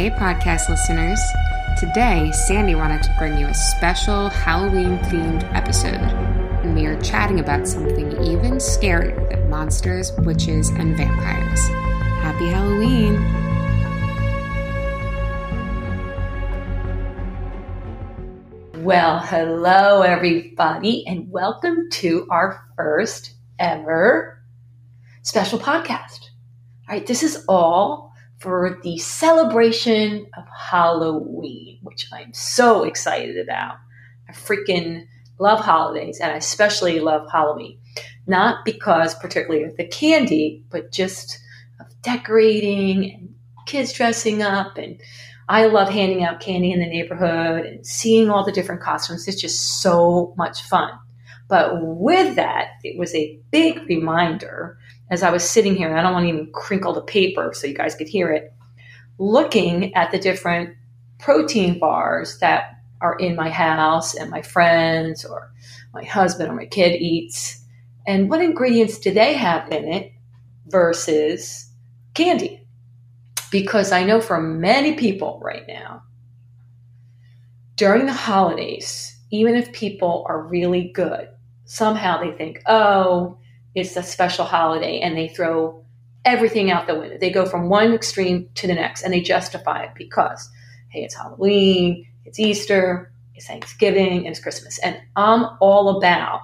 Hey, podcast listeners. Today, Sandy wanted to bring you a special Halloween themed episode, and we are chatting about something even scarier than monsters, witches, and vampires. Happy Halloween! Well, hello, everybody, and welcome to our first ever special podcast. All right, this is all for the celebration of Halloween, which I'm so excited about. I freaking love holidays and I especially love Halloween. Not because particularly of the candy, but just of decorating and kids dressing up and I love handing out candy in the neighborhood and seeing all the different costumes. It's just so much fun. But with that, it was a big reminder as I was sitting here, and I don't want to even crinkle the paper so you guys could hear it, looking at the different protein bars that are in my house and my friends or my husband or my kid eats, and what ingredients do they have in it versus candy? Because I know for many people right now, during the holidays, even if people are really good, somehow they think, oh, it's a special holiday and they throw everything out the window. They go from one extreme to the next and they justify it because, hey, it's Halloween, it's Easter, it's Thanksgiving, and it's Christmas. And I'm all about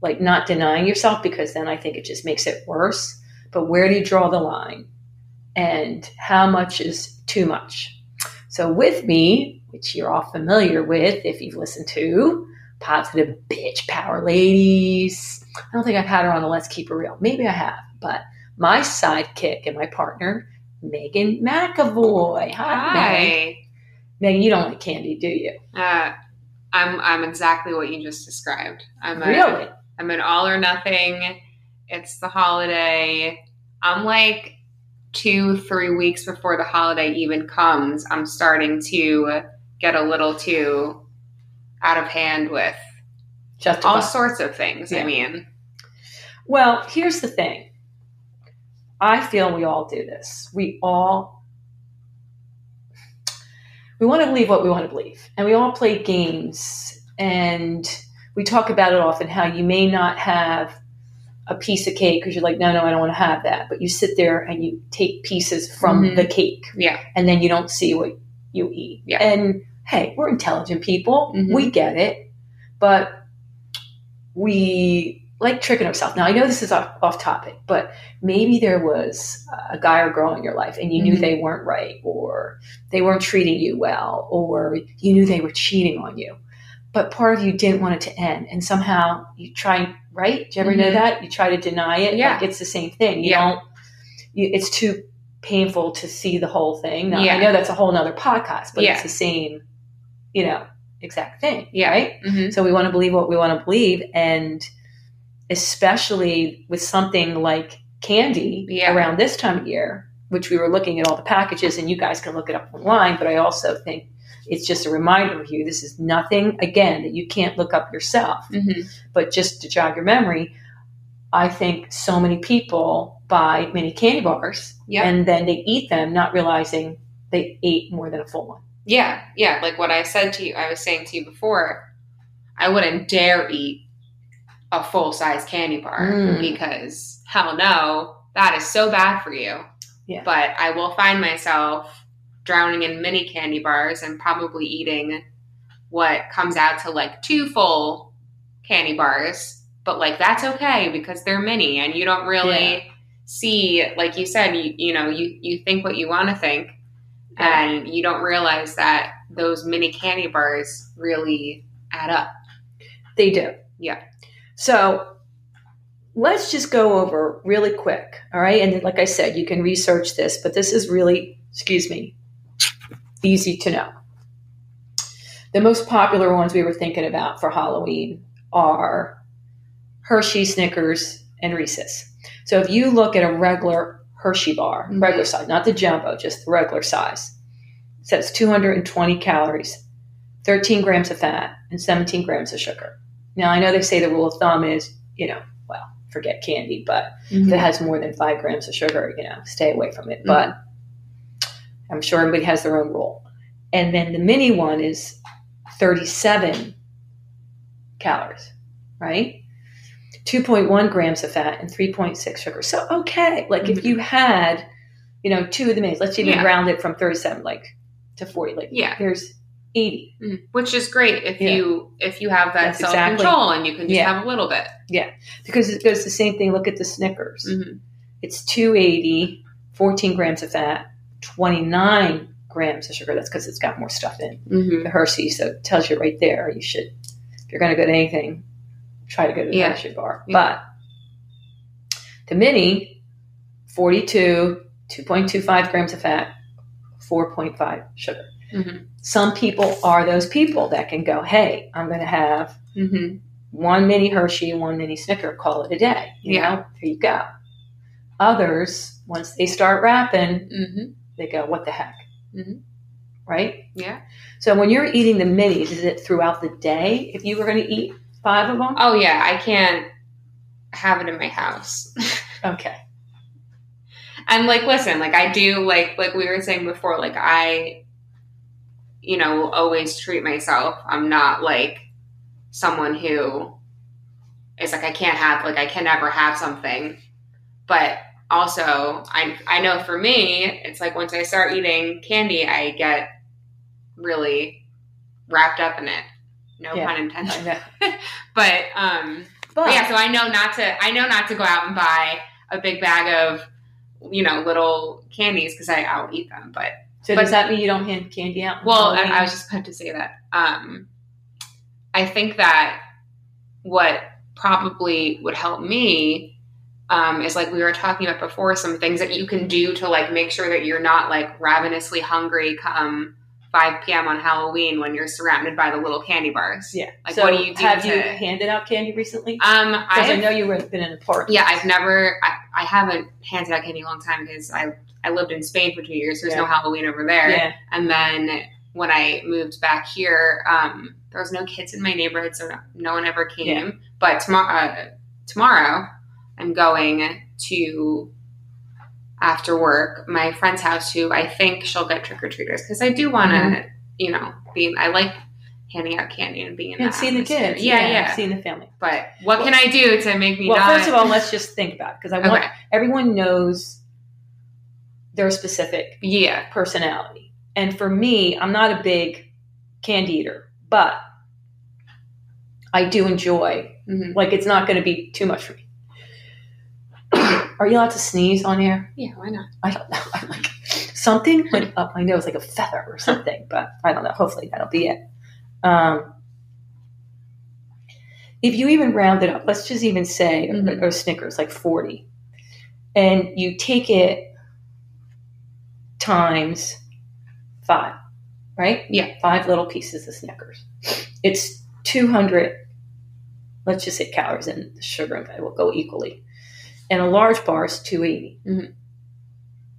like not denying yourself because then I think it just makes it worse. But where do you draw the line? And how much is too much? So with me, which you're all familiar with if you've listened to Positive Bitch Power Ladies, I don't think I've had her on the Let's Keep It Real. Maybe I have, but my sidekick and my partner, Megan McAvoy. Hi, Hi. Megan. you don't like candy, do you? Uh, I'm I'm exactly what you just described. I'm a, really. I'm an all or nothing. It's the holiday. I'm like two, three weeks before the holiday even comes. I'm starting to get a little too out of hand with Just all sorts of things. Yeah. I mean, Well, here's the thing. I feel we all do this. We all we want to believe what we want to believe. And we all play games and we talk about it often how you may not have a piece of cake because you're like, no, no, I don't want to have that. But you sit there and you take pieces from Mhm. the cake yeah, and then you don't see what you eat. Yeah. And hey, we're intelligent people. Mhm. We get it. But we like tricking ourselves. Now, I know this is off, off topic, but maybe there was a guy or girl in your life and you knew Mhm. they weren't right or they weren't treating you well or you knew they were cheating on you. But part of you didn't want it to end. And somehow you try, right? Do you ever know Mhm. that? You try to deny it. Yeah. Like it's the same thing. You Yeah. don't, you, it's too painful to see the whole thing. Now, Yeah. I know that's a whole nother podcast, but Yeah. it's the same, you know, exact thing. Yeah. Right? hmm So we want to believe what we want to believe. And especially with something like candy Yeah. around this time of year, which we were looking at all the packages, and you guys can look it up online. But I also think it's just a reminder of you this is nothing, again, that you can't look up yourself. hmm But just to jog your memory, I think so many people buy mini candy bars Yeah. and then they eat them, not realizing they ate more than a full one. Yeah, yeah. Like what I said to you, I was saying to you before, I wouldn't dare eat a full size candy bar Mm. because hell no, that is so bad for you. Yeah. But I will find myself drowning in mini candy bars and probably eating what comes out to like two full candy bars. But like that's okay because they're mini and you don't really see like you said, you you know, you, you think what you want to think and you don't realize that those mini candy bars really add up. They do. Yeah. So let's just go over really quick. All right. And like I said, you can research this, but this is really, excuse me, easy to know. The most popular ones we were thinking about for Halloween are Hershey, Snickers, and Reese's. So if you look at a regular Hershey bar, Mhm. regular size, not the jumbo, just the regular size, it says 220 calories, 13 grams of fat, and 17 grams of sugar. Now, I know they say the rule of thumb is, you know, well, forget candy, but if it has more than five grams of sugar, you know, stay away from it. But I'm sure everybody has their own rule. And then the mini one is 37 calories, right? 2.1 grams of fat and 3.6 sugar. So, okay. Like if Mhm. you had, you know, two of the minis, let's even Yeah. round it from 37, like to 40. Like, Yeah. there's 80. Mhm. Which is great if Yeah. you if you have that self exactly- control and you can just Yeah. have a little bit. Yeah. Because it goes the same thing. Look at the Snickers. Mhm. It's 280, 14 grams of fat, 29 grams of sugar. That's because it's got more stuff in Mm-hmm. the Hershey. So it tells you right there you should, if you're going to go to anything, try to go to the Yeah. Bar. Yeah. But the mini, 42, 2.25 grams of fat, 4.5 sugar. Mhm. Some people are those people that can go, hey, I'm going to have Mm-hmm. one mini Hershey, one mini Snicker, call it a day. You Yeah. know, there you go. Others, once they start wrapping, Mm-hmm. they go, what the heck? Mhm. Right? Yeah. So when you're eating the minis, is it throughout the day if you were going to eat five of them? Oh yeah, I can't have it in my house. Okay. and like listen, like I do like like we were saying before, like I you know, will always treat myself. I'm not like someone who is like I can't have like I can never have something. But also I I know for me, it's like once I start eating candy, I get really wrapped up in it. No Yeah, pun intended. But um But, but yeah, so I know not to. I know not to go out and buy a big bag of, you know, little candies because I I'll eat them. But so but- does that mean you don't hand candy out? well, I, I was just about to say that. Um, I think that what probably would help me um, is like we were talking about before, some things that you can do to like make sure that you're not like ravenously hungry come 5 p.m. on Halloween when you're surrounded by the little candy bars. yeah. Like, so what do you do Have to- you handed out candy recently? Um, I I know you were been in a party. Yeah, I've never. I, I haven't handed out candy in a long time because I I lived in Spain for two years. There's no Halloween over there. Yeah. And then when I moved back here, um, there was no kids in my neighborhood, so no, no one ever came. But tomorrow, uh, tomorrow, I'm going to after work my friend's house, who I think she'll get trick or treaters because I do want to, Mm-hmm. you know, be. I like handing out candy and being And seeing the kids. Yeah, yeah. Seeing the family. But what can I do to make me Well, not? first of all, let's just think about it because I want okay, everyone knows their specific yeah, personality. And for me, I'm not a big candy eater, but I do enjoy. hmm Like, it's not going to be too much for me. Are you allowed to sneeze on air? yeah. Why not? I don't know. I'm like something went up my nose like a feather or something, but I don't know. Hopefully that'll be it. Um, if you even round it up, let's just even say Mhm. or, Snickers like forty, and you take it times five, right? Yeah. five little pieces of Snickers. It's two hundred. Let's just say calories and sugar and fat will go equally, and a large bar is two eighty. Mhm.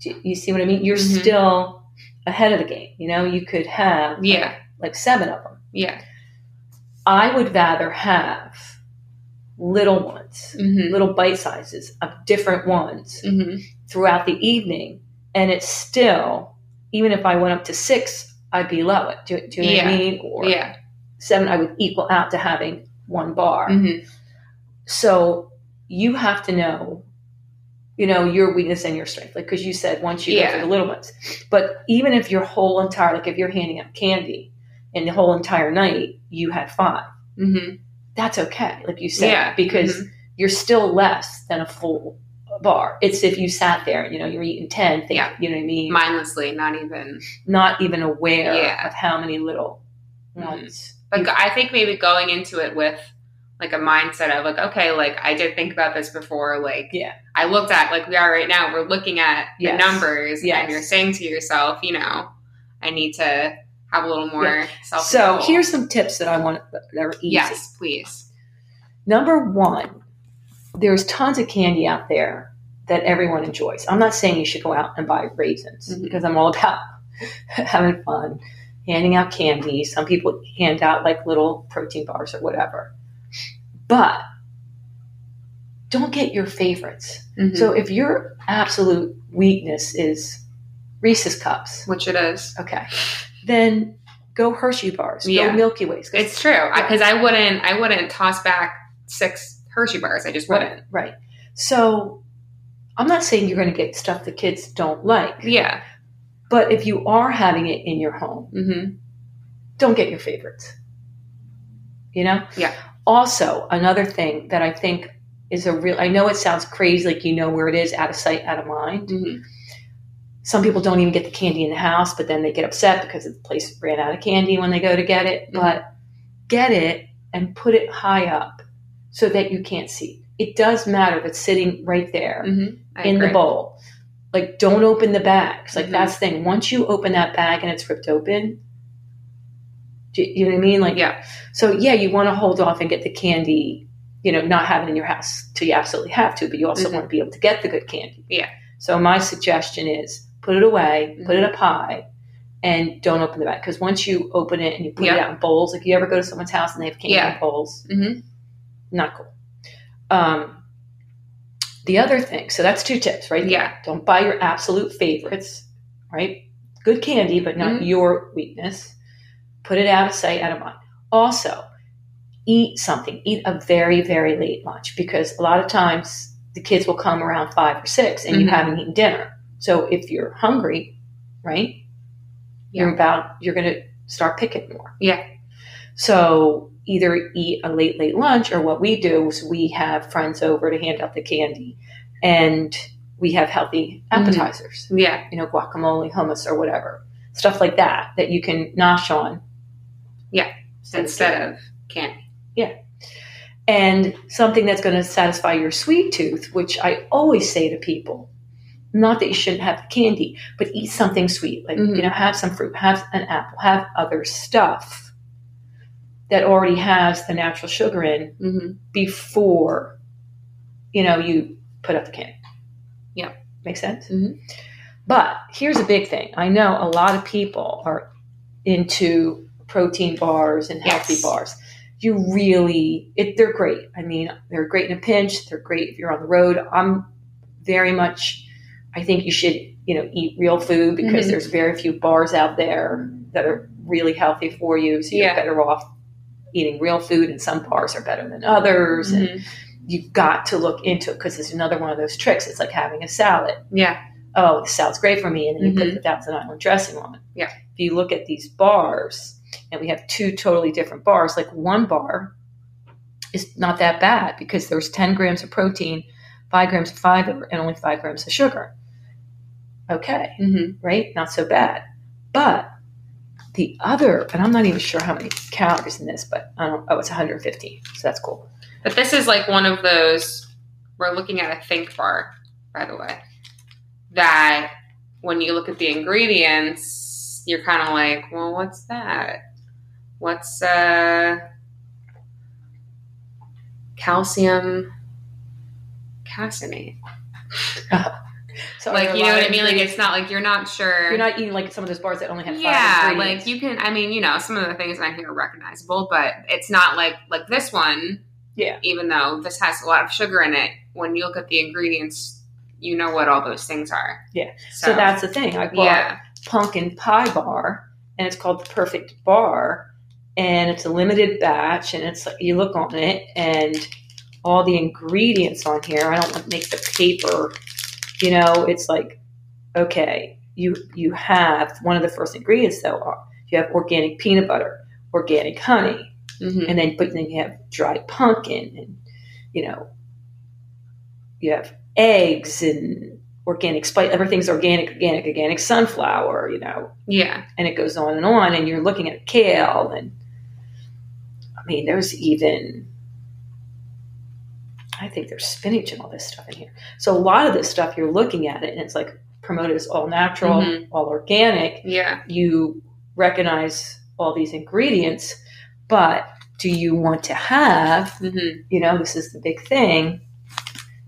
Do you see what I mean? You're Mhm. still ahead of the game. You know, you could have Yeah, like seven of them. yeah. I would rather have little ones, Mm-hmm. little bite sizes of different ones Mm-hmm. throughout the evening, and it's still, even if I went up to six, I'd be low. It. Do, do you know what I mean? Or Yeah. seven, I would equal out to having one bar. Mm-hmm. So you have to know, you know, your weakness and your strength. Like, because you said once you go Yeah. for the little ones. But even if your whole entire, like if you're handing out candy and the whole entire night you had five, Mm-hmm. that's okay. Like you said, Yeah. because Mhm. you're still less than a full bar. It's if you sat there, you know, you're eating 10, think, Yeah. you know what I mean? mindlessly, not even. Not even aware Yeah. of how many little Mhm. ones. Like I think maybe going into it with like a mindset of like, okay, like I did think about this before. Like, Yeah. I looked at like we are right now. We're looking at the numbers, Yes. and you're saying to yourself, you know, I need to have a little more self. So here's some tips that I want that are easy. yes, please. Number one, there's tons of candy out there that everyone enjoys. I'm not saying you should go out and buy raisins Mhm. because I'm all about having fun, handing out candy. Some people hand out like little protein bars or whatever. But don't get your favorites. Mhm. So if your absolute weakness is Reese's cups. which it is. Okay. Then go Hershey bars. Yeah. Go Milky Ways. It's true because I wouldn't. I wouldn't toss back six Hershey bars. I just wouldn't. right. Right. So I'm not saying you're going to get stuff the kids don't like, Yeah. but if you are having it in your home, hmm don't get your favorites. You know? Yeah. Also, another thing that I think is a real I know it sounds crazy, like you know where it is, out of sight, out of mind. hmm Some people don't even get the candy in the house, but then they get upset because the place ran out of candy when they go to get it. Mhm. But get it and put it high up so that you can't see. It does matter if it's sitting right there hmm in the bowl. Like, don't open the bags. Like, Mhm. that's the thing. Once you open that bag and it's ripped open, do you, you know what I mean? Like, Yeah. so yeah, you want to hold off and get the candy, you know, not have it in your house till you absolutely have to, but you also Mhm. want to be able to get the good candy. Yeah. So my suggestion is put it away, put it up high, and don't open the bag. Because once you open it and you put it out in bowls, like you ever go to someone's house and they have candy Yeah. in bowls, mm-hmm. not cool. Um, the other thing, so that's two tips, right? Yeah. Don't buy your absolute favorites, right? Good candy, but not Mhm. your weakness. Put it out of sight, out of mind. Also, eat something. Eat a very, very late lunch because a lot of times the kids will come around five or six and you Mhm. haven't eaten dinner. So if you're hungry, right, you're about you're going to start picking more. Yeah. So either eat a late, late lunch, or what we do is we have friends over to hand out the candy, and we have healthy Mm-hmm. appetizers. Yeah. You know, guacamole, hummus, or whatever stuff like that that you can nosh on. Yeah. Instead of candy. Yeah. And something that's going to satisfy your sweet tooth, which I always say to people. Not that you shouldn't have candy, but eat something sweet. Like, Mhm. you know, have some fruit, have an apple, have other stuff that already has the natural sugar in hmm before, you know, you put up the candy. Yeah. Make sense? Mhm. But here's a big thing. I know a lot of people are into protein bars and healthy Yes. bars. You really, it, they're great. I mean, they're great in a pinch. They're great if you're on the road. I'm very much, I think you should, you know, eat real food because Mhm. there's very few bars out there that are really healthy for you. So you're Yeah. better off eating real food, and some bars are better than others. And Mhm. you've got to look into it because it's another one of those tricks. It's like having a salad. Yeah. Oh, the salad's great for me, and then you Mhm. put the Thousand Island dressing on it. Yeah. If you look at these bars, and we have two totally different bars, like one bar is not that bad because there's 10 grams of protein, 5 grams of fiber, and only 5 grams of sugar. Okay, hmm right? Not so bad. But the other, and I'm not even sure how many calories in this, but I don't, oh, it's 150, So that's cool. But this is like one of those. We're looking at a think bar, by the way. That when you look at the ingredients, you're kind of like, well, what's that? What's uh, calcium caseinate? So Like you know what I mean? Like it's not like you're not sure. You're not eating like some of those bars that only have yeah, like you can. I mean, you know, some of the things on here are recognizable, but it's not like like this one. Yeah. Even though this has a lot of sugar in it, when you look at the ingredients, you know what all those things are. Yeah. so, that's the thing. I bought yeah, pumpkin pie bar, and it's called the Perfect Bar, and it's a limited batch, and it's you look on it, and all the ingredients on here. I don't want to make the paper. You know, it's like okay, you you have one of the first ingredients though. Are, you have organic peanut butter, organic honey, hmm and then but then you have dried pumpkin, and you know, you have eggs and organic spice. Everything's organic, organic, organic sunflower. You know, yeah, and it goes on and on and you're looking at kale and i mean there's even i think there's spinach and all this stuff in here so a lot of this stuff you're looking at it and it's like promoted as all natural Mhm. all organic yeah, you recognize all these ingredients but do you want to have hmm you know this is the big thing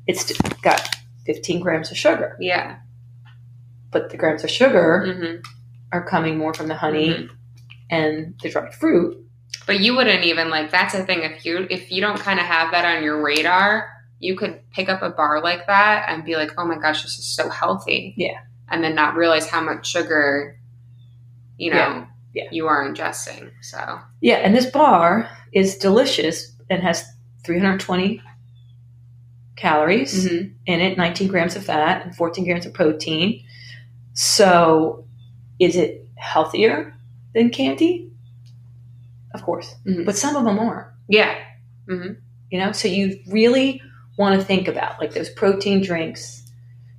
it's got 15 grams of sugar yeah, but the grams of sugar hmm are coming more from the honey Mhm. and the dried fruit But you wouldn't even like. That's the thing. If you if you don't kind of have that on your radar, you could pick up a bar like that and be like, oh my gosh, this is so healthy. Yeah. and then not realize how much sugar, you know, Yeah. Yeah. you are ingesting. So, Yeah, and this bar is delicious and has 320 calories mhm. in it, 19 grams of fat and 14 grams of protein. So, is it healthier than candy? Of course, Mhm. but some of them are. yeah. hmm You know, so you really want to think about like those protein drinks,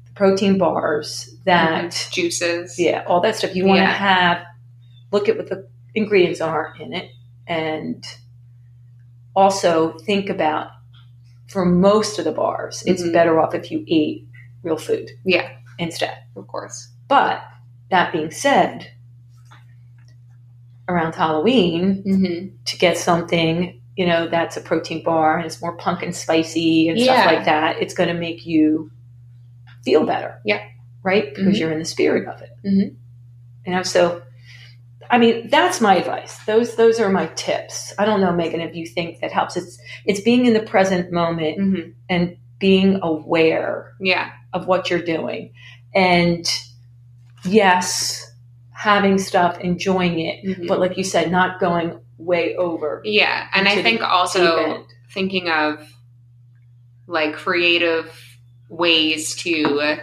the protein bars that Juices. yeah, all that stuff. You want to Yeah. have look at what the ingredients are in it, and also think about for most of the bars, it's Mhm. better off if you eat real food Yeah, instead. of course. But that being said, around Halloween, hmm to get something, you know, that's a protein bar and it's more pumpkin spicy and Yeah. stuff like that, it's going to make you feel better. Yeah. Right? Because Mhm. you're in the spirit of it. Mhm. You know, so I mean, that's my advice. Those those are my tips. I don't know, Megan, if you think that helps. It's it's being in the present moment hmm and being aware Yeah. of what you're doing. And yes, having stuff, enjoying it, Mhm. but like you said, not going way over. Yeah. And I think also thinking of like creative ways to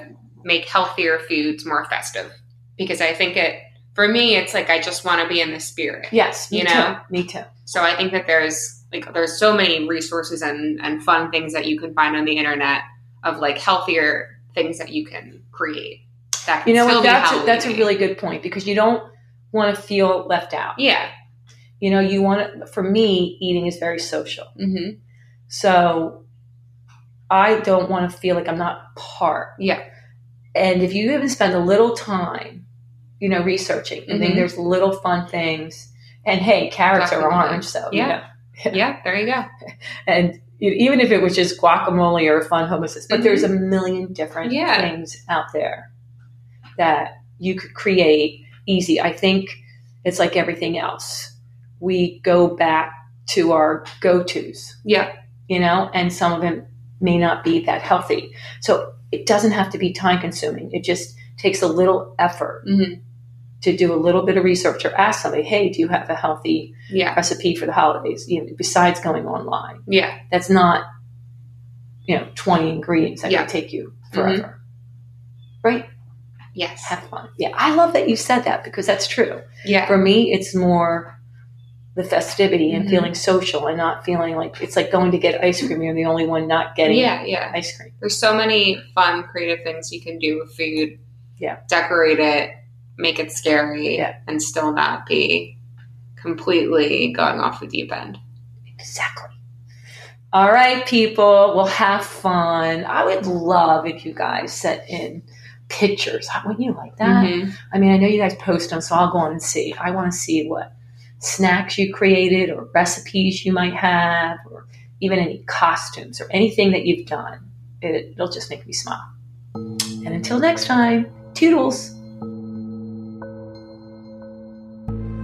make healthier foods more festive because I think it for me it's like I just want to be in the spirit. Yes, me You too. know? Me too. So I think that there's like there's so many resources and and fun things that you can find on the internet of like healthier things that you can create. That can You know what? That's a, that's a really good point because you don't want to feel left out. yeah. You know, you want to, for me, eating is very social. hmm So I don't want to feel like I'm not part. Yeah. And if you even spend a little time, you know, researching, I think Mhm. there's little fun things. And hey, carrots Definitely. are orange, so Yeah. you know. Yeah. There you go. And even if it was just guacamole or fun hummus, but Mhm. there's a million different Yeah. things out there that you could create easy. I think it's like everything else. We go back to our go tos, Yeah. you know, and some of them may not be that healthy. So it doesn't have to be time consuming. It just takes a little effort hmm to do a little bit of research or ask somebody, hey, do you have a healthy Yeah. recipe for the holidays? You know, besides going online Yeah. that's not you know 20 ingredients that Yeah. would take you forever right Yes. have fun yeah i love that you said that because that's true Yeah. for me it's more the festivity and Mhm. feeling social and not feeling like it's like going to get ice cream you're the only one not getting Yeah. Yeah. ice cream There's so many fun, creative things you can do with food. Yeah. Decorate it, make it scary, Yeah. and still not be completely going off the deep end. exactly all right people well have fun i would love if you guys sent in pictures wouldn't you like that Mhm. I mean, I know you guys post them, so I'll go on and see. I want to see what snacks you created or recipes you might have or even any costumes or anything that you've done. It, it'll just make me smile. And until next time, toodles.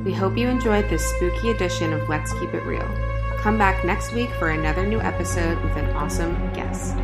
We hope you enjoyed this spooky edition of Let's Keep It Real. Come back next week for another new episode with an awesome guest.